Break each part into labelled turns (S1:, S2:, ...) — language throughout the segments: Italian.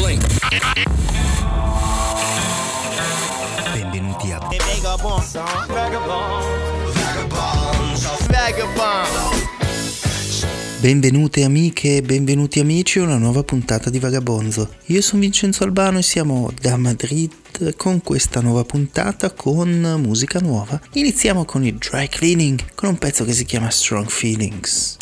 S1: Blink.
S2: Benvenuti a Benvenute amiche e benvenuti amici a una nuova puntata di Vagabonzo. Io sono Vincenzo Albano e siamo da Madrid con questa nuova puntata con musica nuova. Iniziamo con il dry cleaning con un pezzo che si chiama Strong Feelings.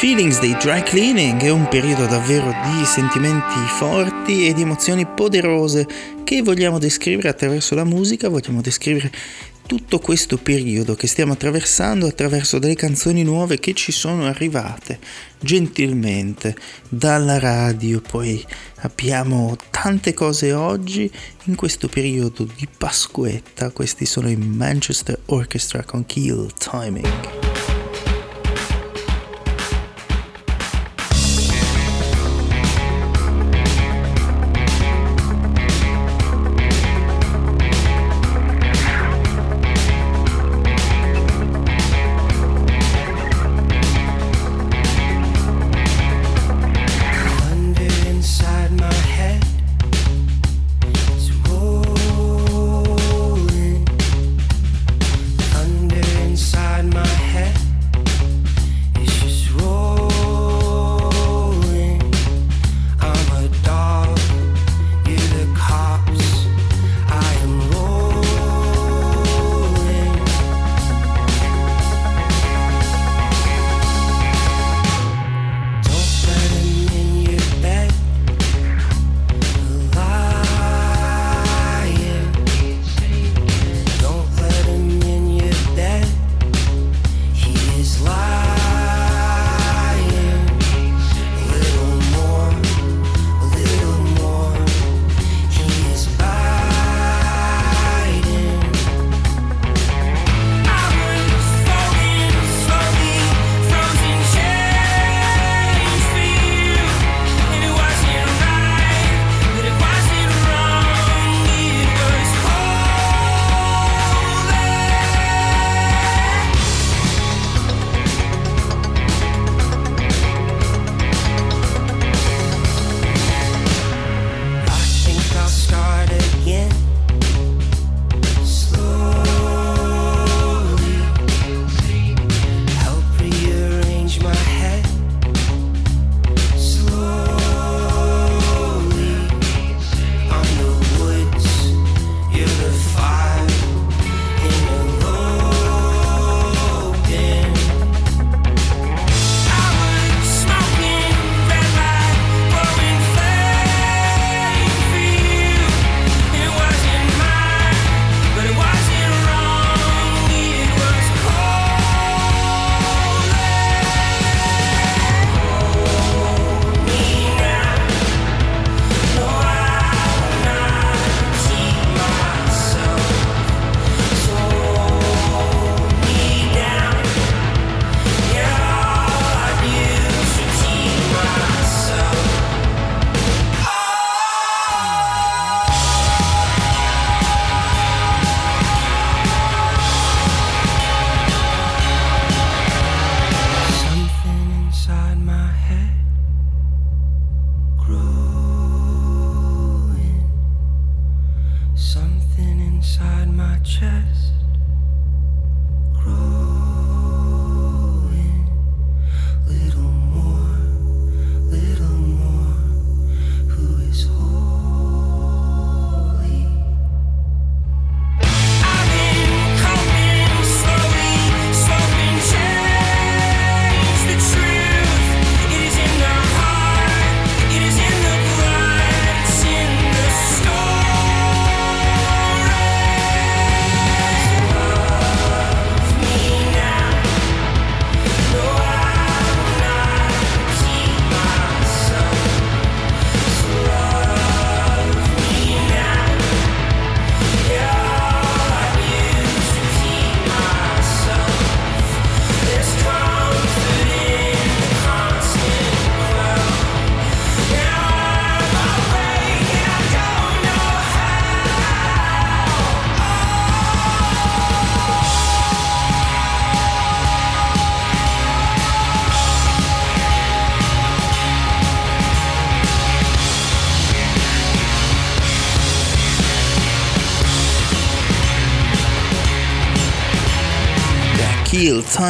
S2: Feelings dei Dry Cleaning è un periodo davvero di sentimenti forti e di emozioni poderose che vogliamo descrivere attraverso la musica, vogliamo descrivere tutto questo periodo che stiamo attraversando attraverso delle canzoni nuove che ci sono arrivate gentilmente dalla radio, poi abbiamo tante cose oggi in questo periodo di Pasquetta, questi sono i Manchester Orchestra con Kill Timing.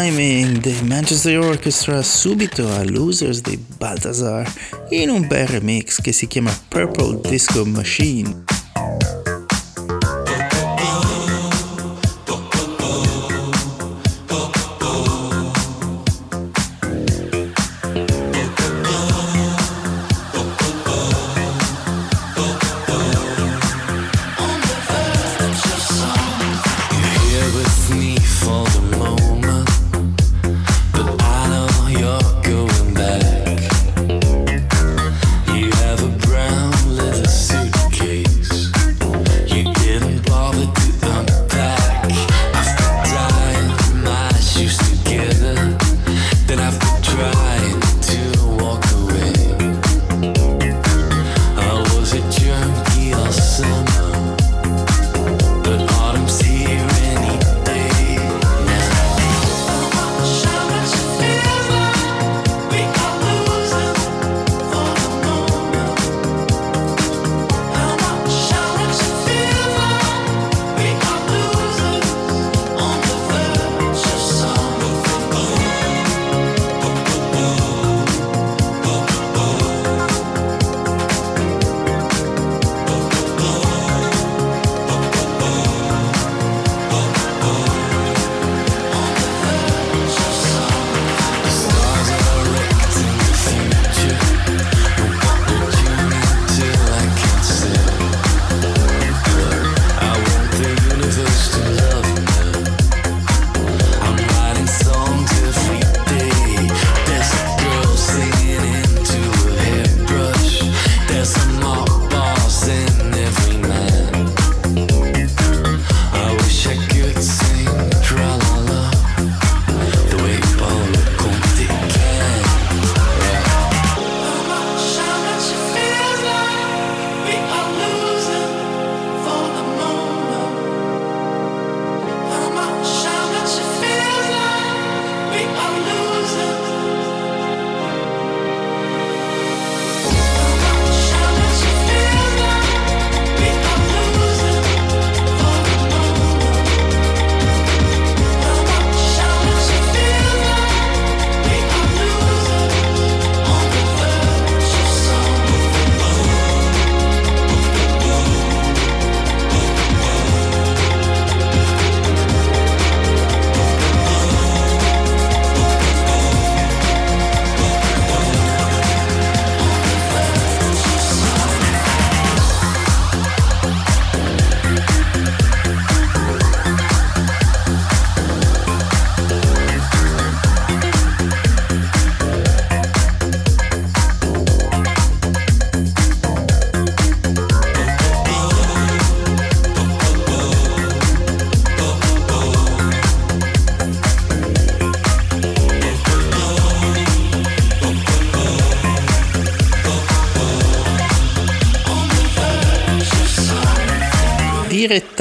S3: Kill Timing dei Manchester Orchestra subito a Losers di Balthazar in un bel remix che si chiama Purple Disco Machine.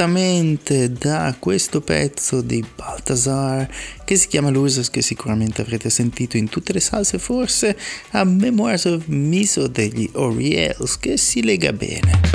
S3: Direttamente da questo pezzo di Balthazar che si chiama Losers che sicuramente avrete sentito in tutte le salse forse a Memoirs of Miso degli Oriels che si lega bene.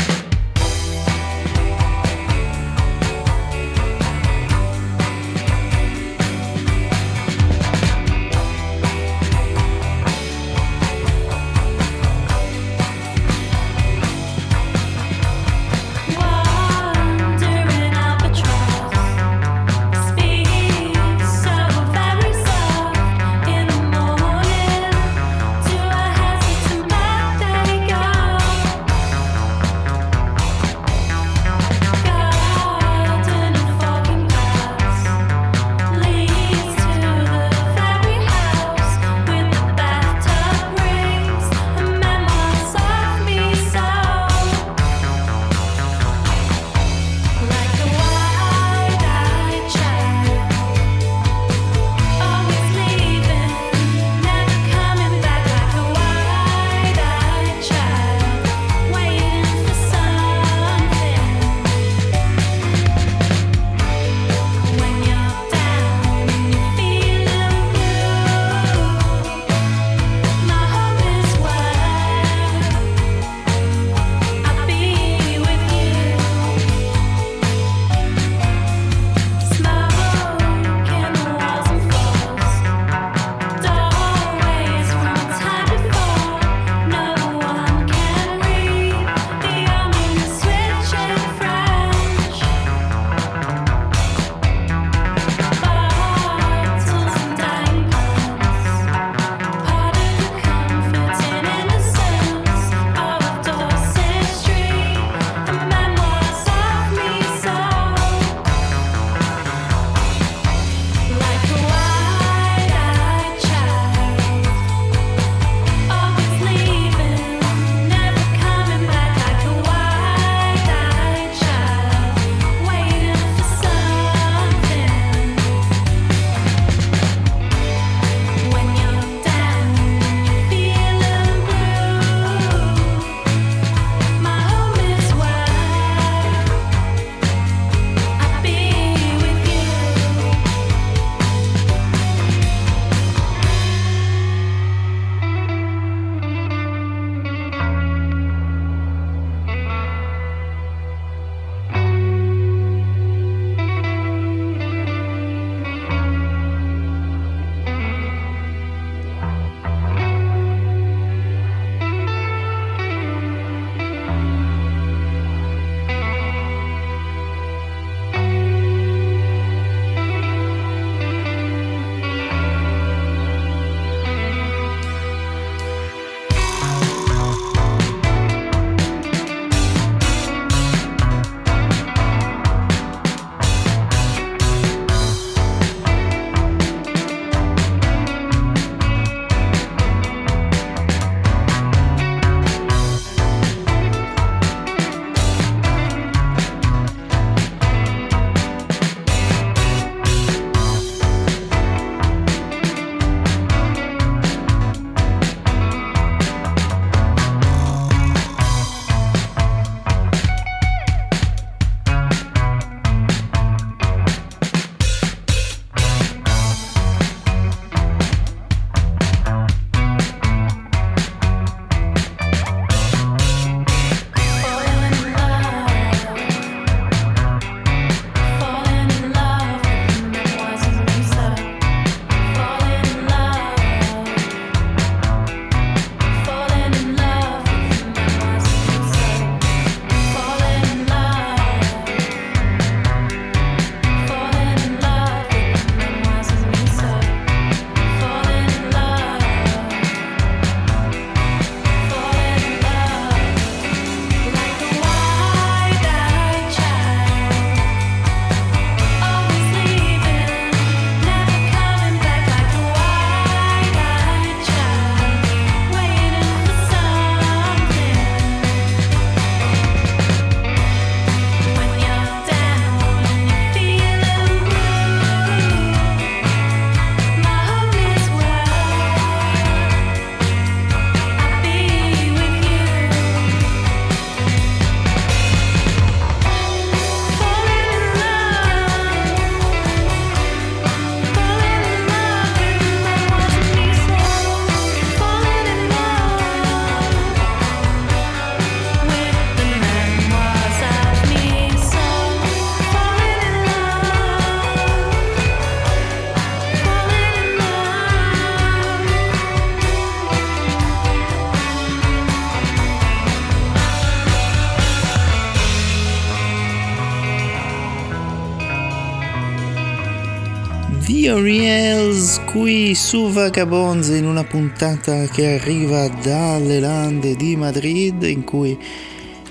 S4: Qui su Vagabonds in una puntata che arriva dalle lande di Madrid in cui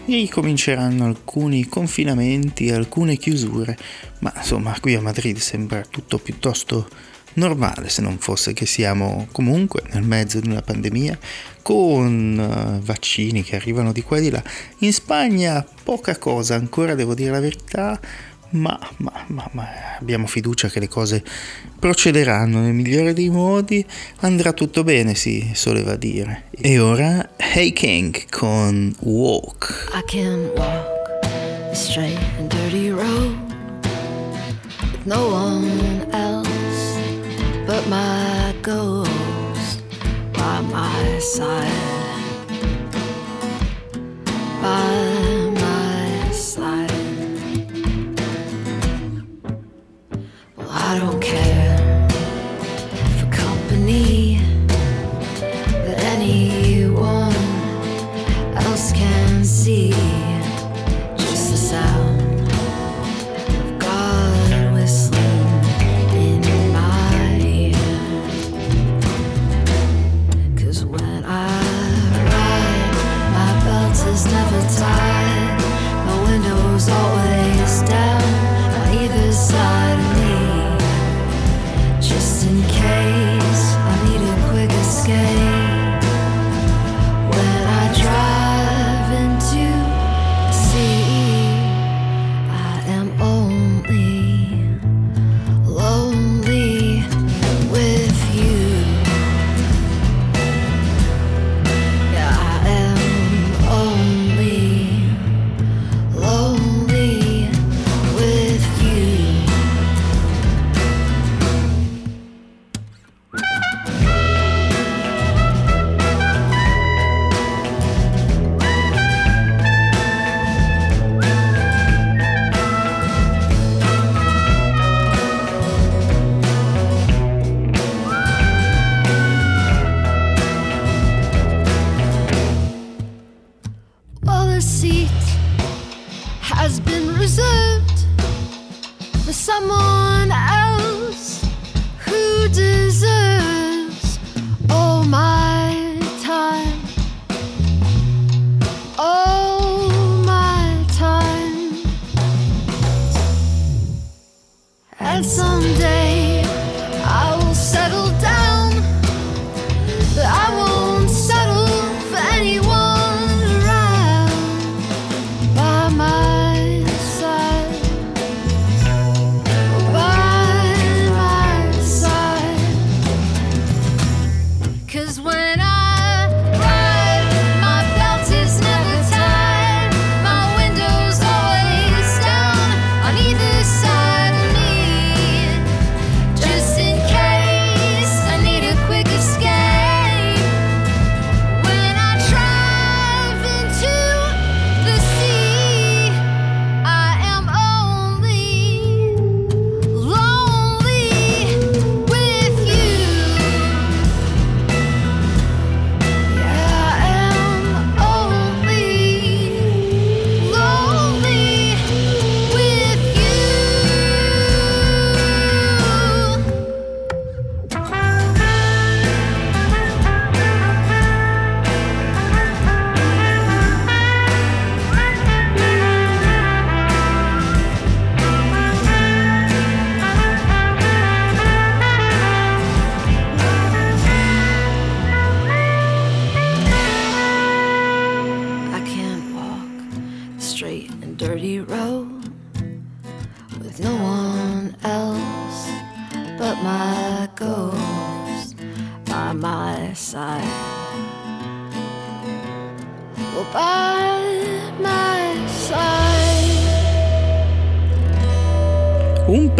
S4: ricominceranno alcuni confinamenti, alcune chiusure, ma insomma qui a Madrid sembra tutto piuttosto normale se non fosse che siamo comunque nel mezzo di una pandemia con uh, vaccini che arrivano di qua e di là. In Spagna poca cosa, ancora devo dire la verità, ma, ma, ma, ma, abbiamo fiducia che le cose procederanno nel migliore dei modi, andrà tutto bene, si soleva dire. E ora Hey King con Walk. I can walk the straight and dirty road with no one else but my ghost by my side. By I don't care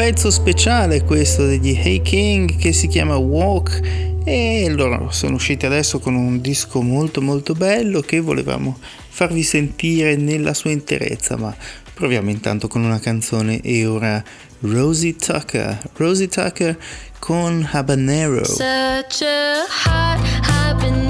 S4: pezzo speciale questo degli Hey King che si chiama Walk e loro sono usciti adesso con un disco molto molto bello che volevamo farvi sentire nella sua interezza ma proviamo intanto con una canzone e ora Rosie Tucker. Rosie Tucker con Habanero.
S5: Such a hot habanero,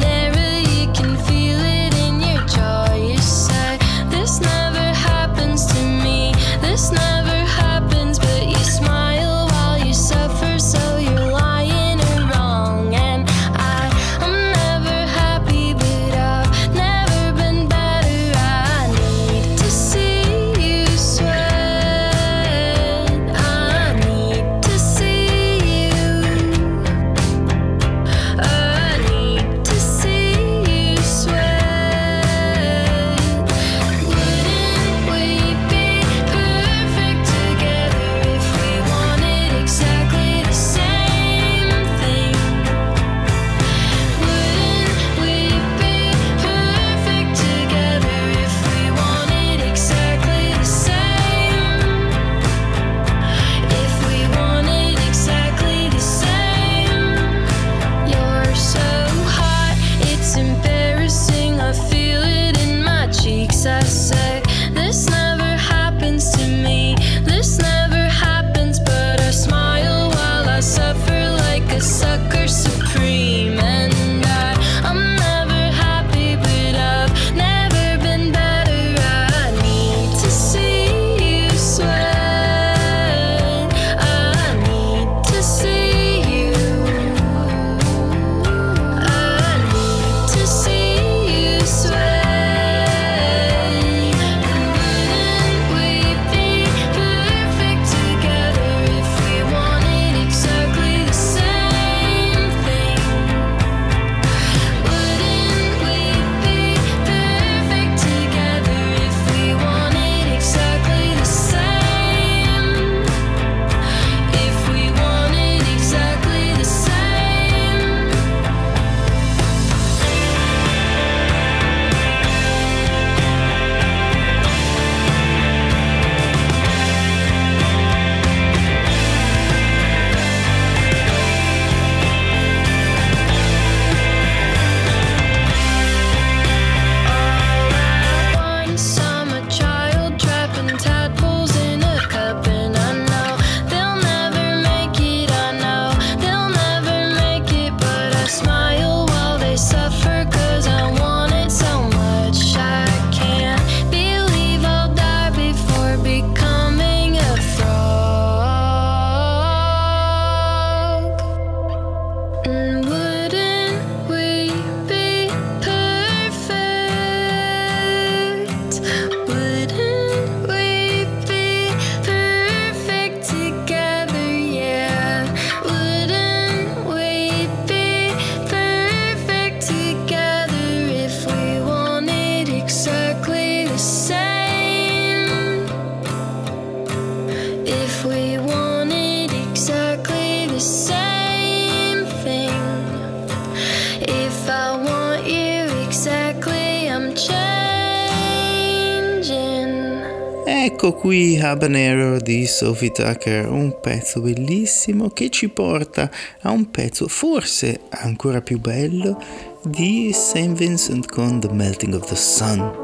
S5: Habanero di Sophie Tucker, un pezzo bellissimo che ci porta a un pezzo forse ancora più bello di St. Vincent con The Melting of the Sun.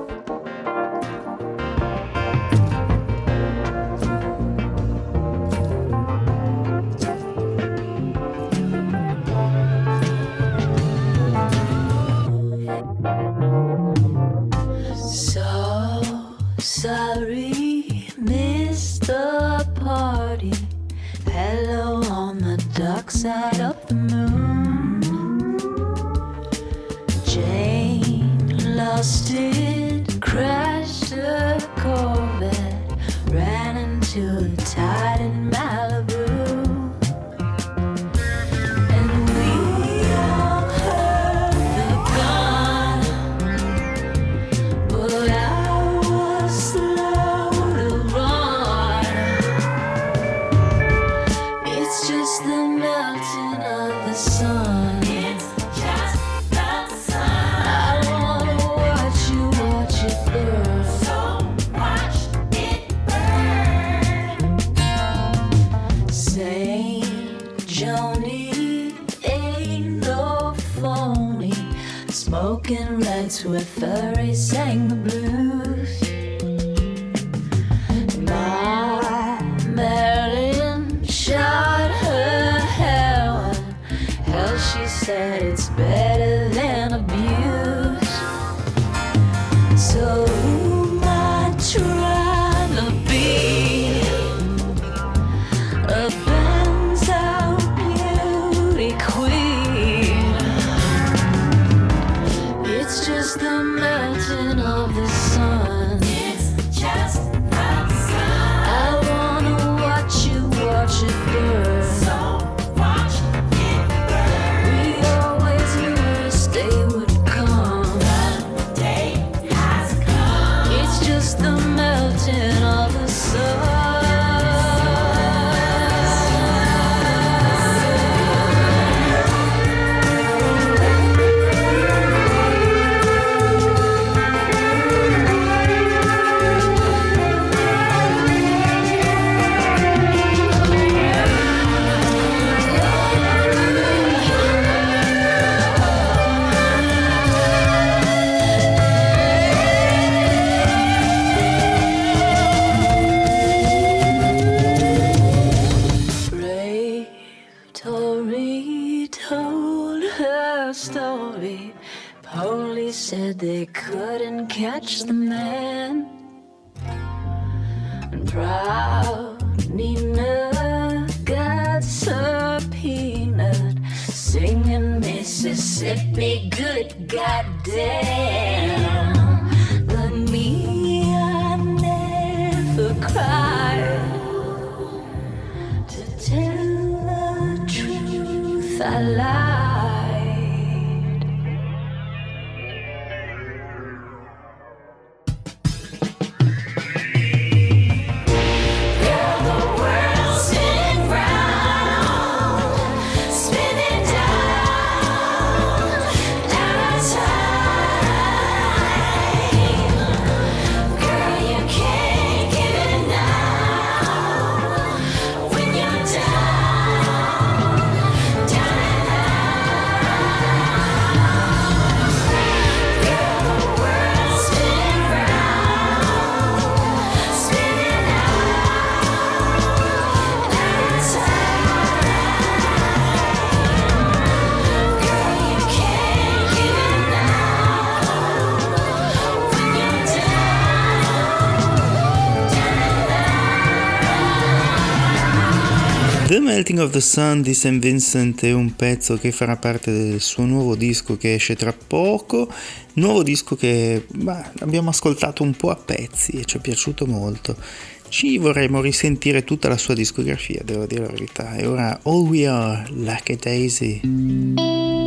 S6: Said
S5: they couldn't catch the man. And proud Nina got subpoenaed, singing Mississippi good goddamn. But me, I never cried. To tell the truth, I lied.
S7: Melting of the Sun di St. Vincent è un pezzo che farà parte del suo nuovo disco che esce tra poco, nuovo disco che bah, abbiamo ascoltato un po' a pezzi e ci è piaciuto molto. Ci vorremmo risentire tutta la sua discografia, devo dire la verità. E ora All We Are, Like a Daisy.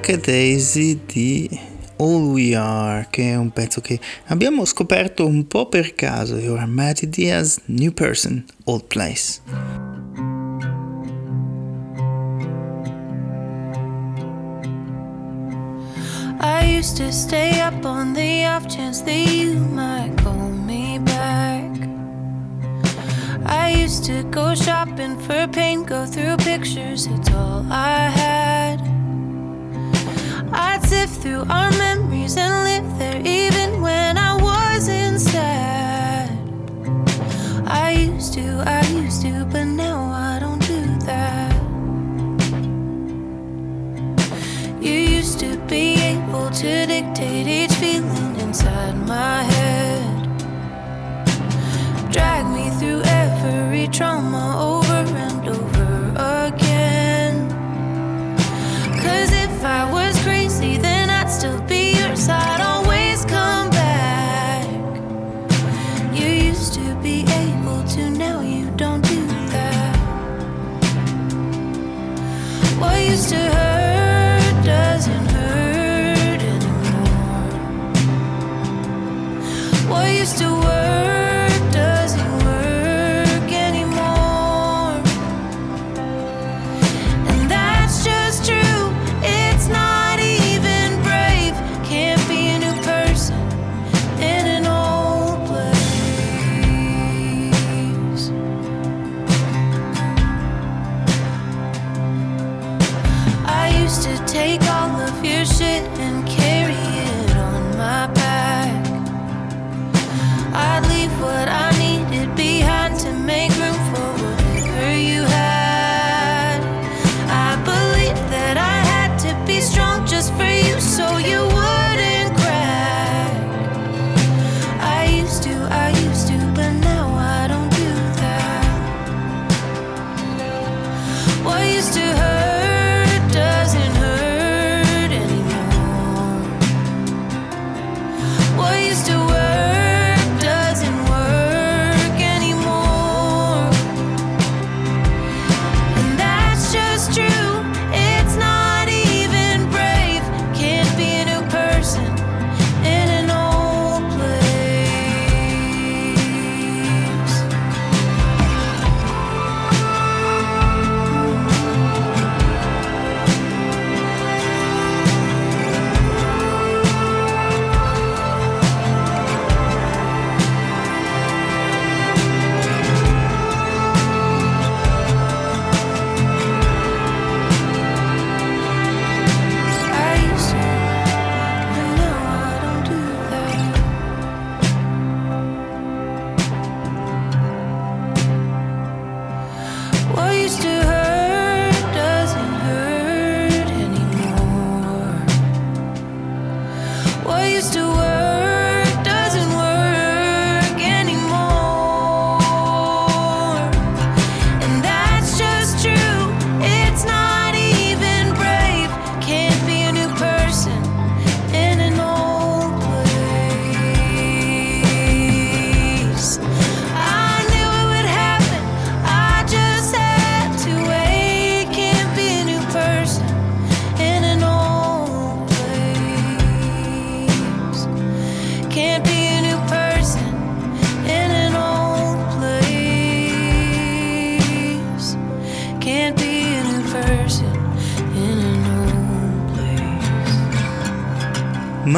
S7: È Daisy di All We Are, che è un pezzo che abbiamo scoperto un po' per caso. E ora Matty Diaz, New Person, Old Place.
S8: I used to stay up on the off chance that you might call me back. I used to go shopping for paint, go through pictures, it's all I had through our memories and live
S5: there even when I wasn't sad. I used to, I used to, but now I don't do that. You used to be able to dictate each feeling inside my head.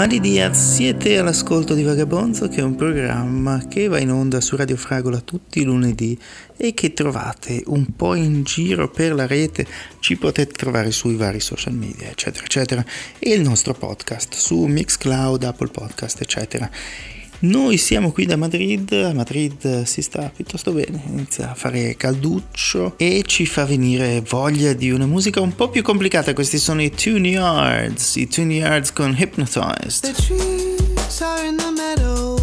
S9: Mari Diaz, siete all'ascolto di Vagabonzo che è un programma che va in onda su Radio Fragola tutti i lunedì e che trovate un po' in giro per la rete, ci potete trovare sui vari social media eccetera eccetera e il nostro podcast su Mixcloud, Apple Podcast eccetera. Noi siamo qui da Madrid, a Madrid si sta piuttosto bene, inizia a fare calduccio e ci fa venire voglia di una musica un po' più complicata. Questi sono i Tune Yards, i Tune Yards con Hypnotized.
S10: The trees are in the meadow.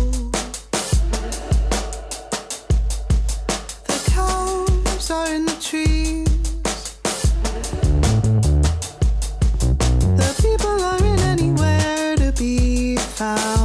S10: The cows are in the trees. The people are in anywhere to be found.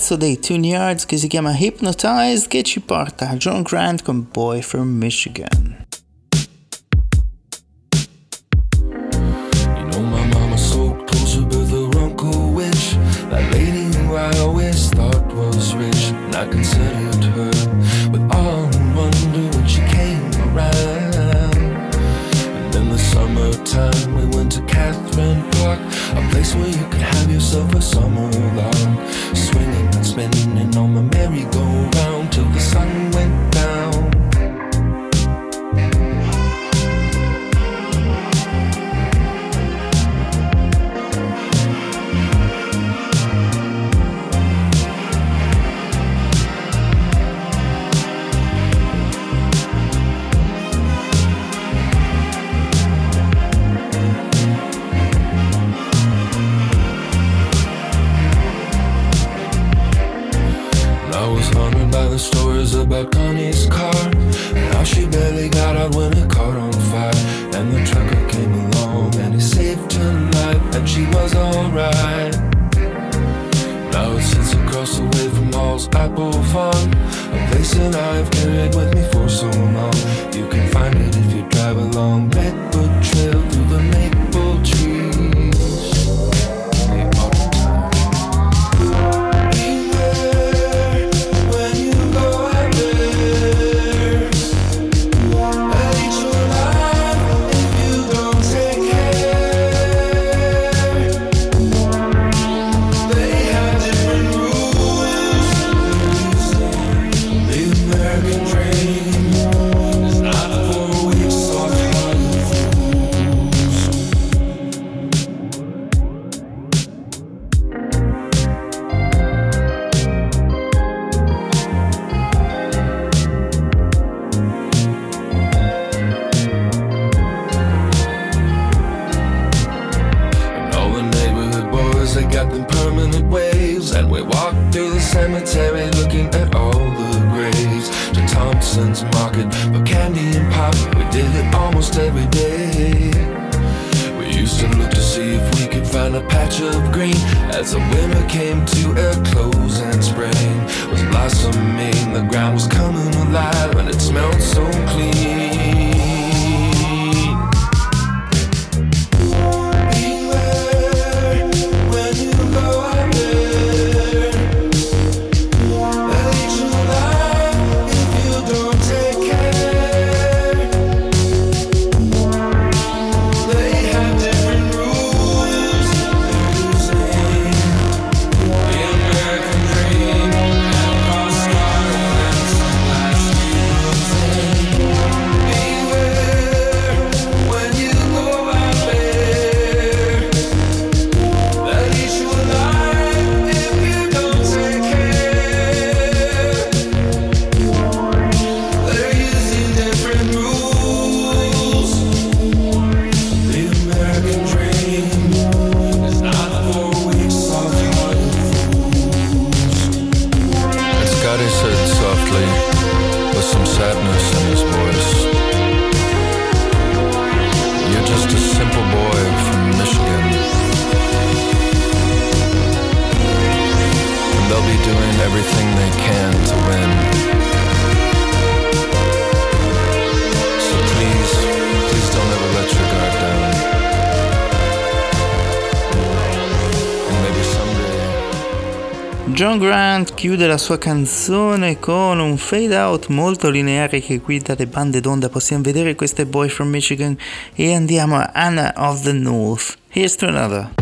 S10: So they
S9: tune yards, Kizikama hypnotized, Get you Parta, John Grant, come Boy from Michigan.
S11: coming, the ground was coming.
S9: chiude la sua canzone con un fade out molto lineare che qui dalle bande d'onda possiamo vedere queste Boy from Michigan e andiamo a Anna of the North. Here's to another.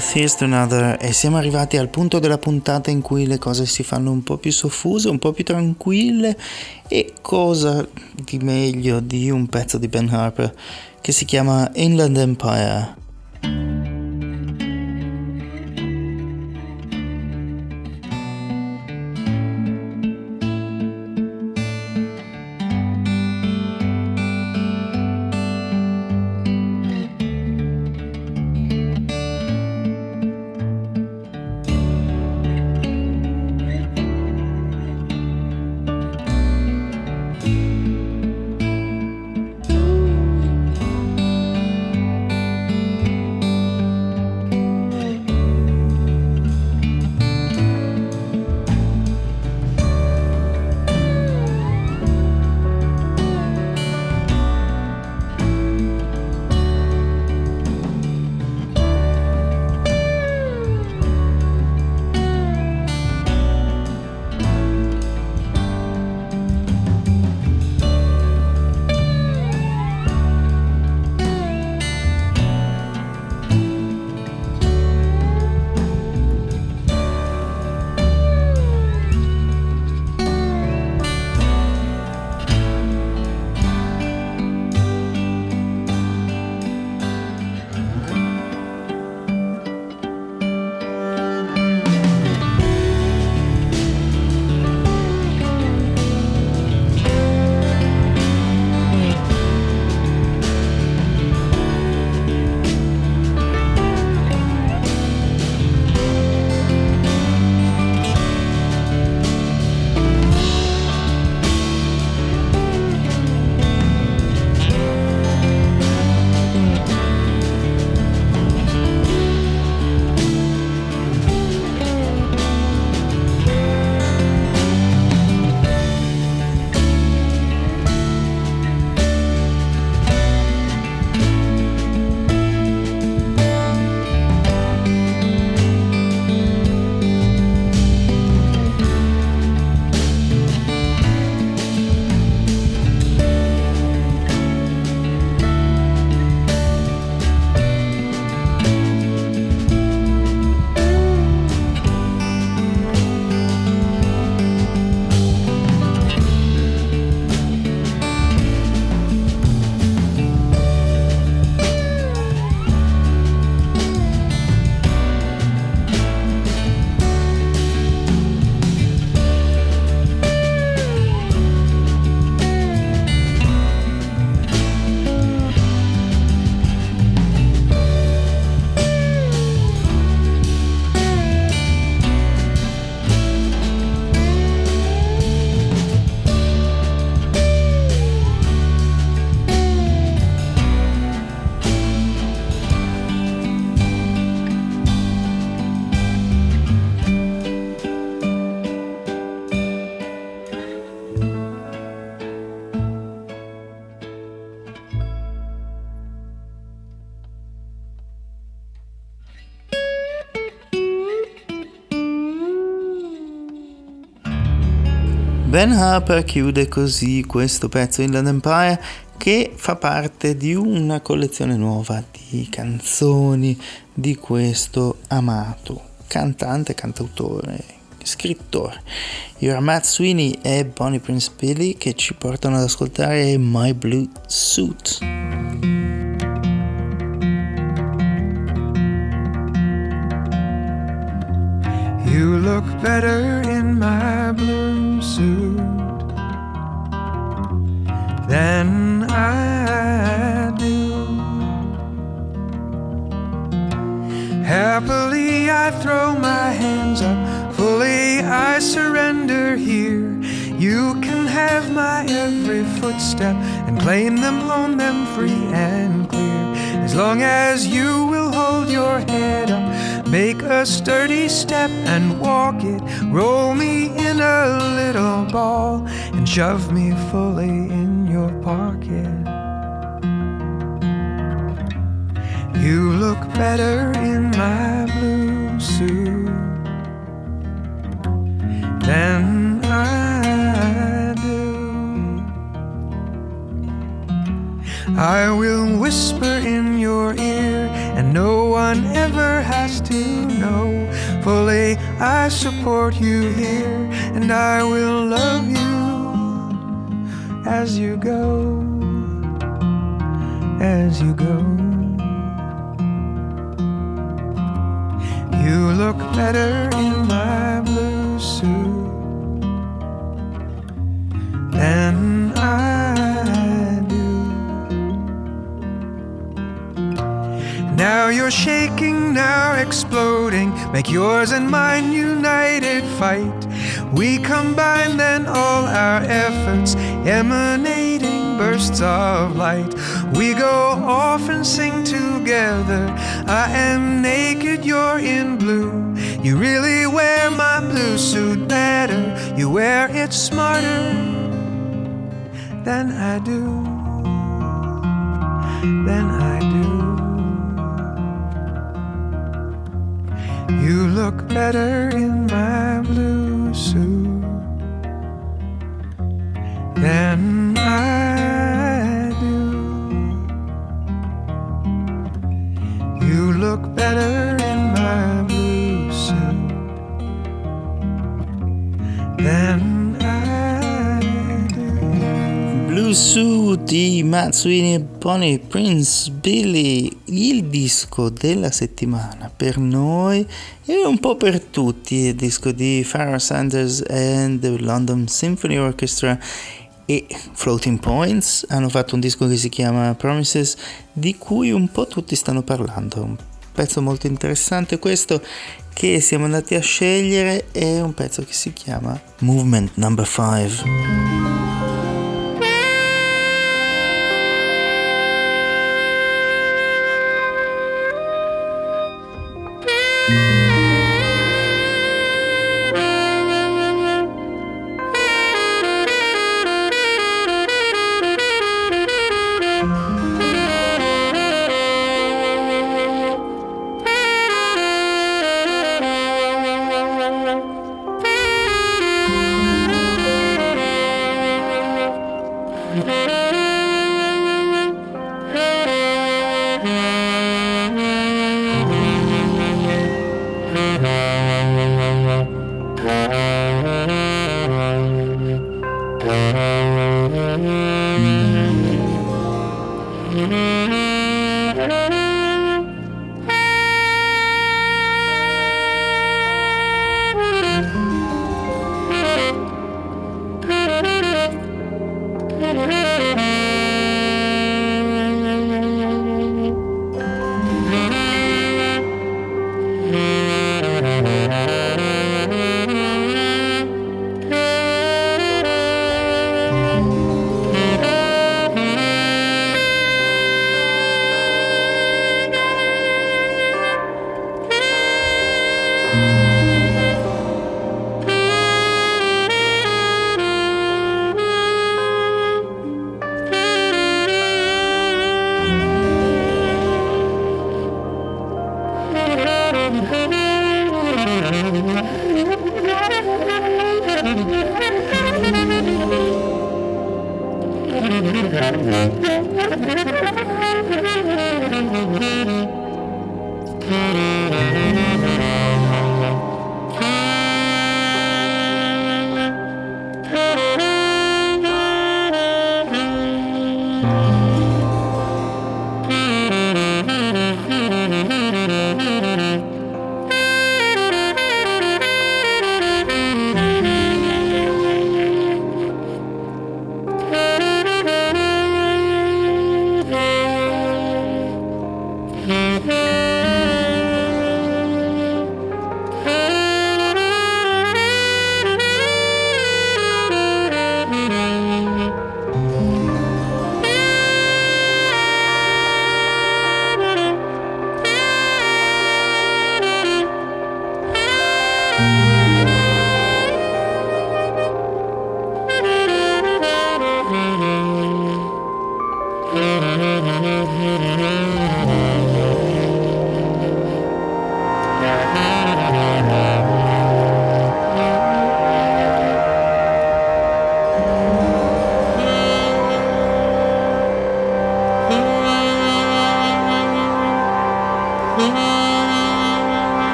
S12: One Another
S9: e siamo arrivati al punto della puntata in cui le cose si fanno un po' più soffuse, un po' più tranquille e cosa di meglio di un pezzo di Ben Harper che si chiama Inland Empire. Ben Harper chiude così questo pezzo Inland Empire che fa parte di una collezione nuova di canzoni di questo amato cantante, cantautore, scrittore. Era Matt Sweeney e Bonnie Prince Billy che ci portano ad ascoltare My Blue Suit.
S13: You look better in my blue suit than I do. Happily, I throw my hands up, fully I surrender here. You can have my every footstep and claim them, own them free and clear. As long as you will hold your head up, make a sturdy step and walk it. Roll me in a little ball and shove me fully in your pocket. You look better in my blue suit than I do. I will whisper in no one ever has to know. Fully, I support you here, and I will love you as you go, as you go. You look better in my blue suit than I Now you're shaking, now exploding. Make yours and mine united fight. We combine then all our efforts, emanating bursts of light. We go off and sing together. I am naked, you're in blue. You really wear my blue suit better. You wear it smarter than I do. Than I do. You look better in my blue suit than I do. You look better in my blue suit than
S9: Suit di Sweeney e Bonnie Prince Billy, il disco della settimana per noi e un po' per tutti, il disco di Farrah Sanders and the London Symphony Orchestra e Floating Points hanno fatto un disco che si chiama Promises di cui un po' tutti stanno parlando. Un pezzo molto interessante questo che siamo andati a scegliere è un pezzo che si chiama Movement Number 5.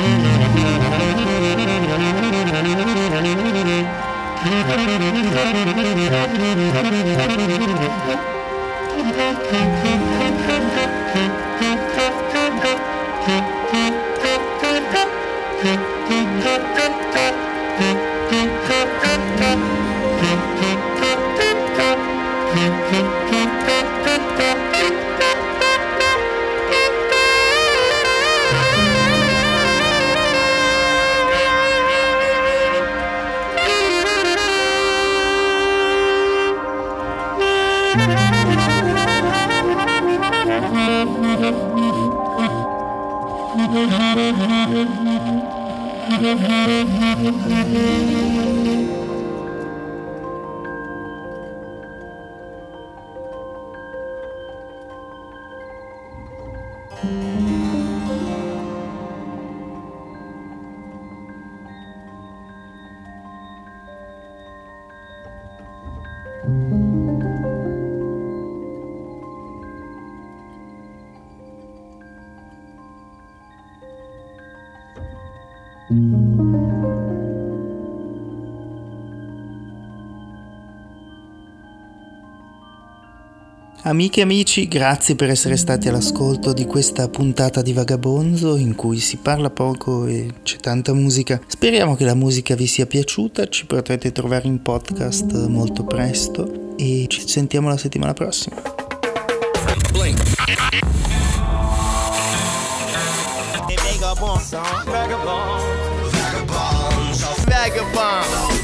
S9: Mm-hmm. Amiche e amici, grazie per essere stati all'ascolto di questa puntata di Vagabonzo in cui si parla poco e c'è tanta musica. Speriamo che la musica vi sia piaciuta, ci potrete trovare in podcast molto presto e ci sentiamo la settimana prossima.
S14: Vagabond. Vagabond. Vagabond.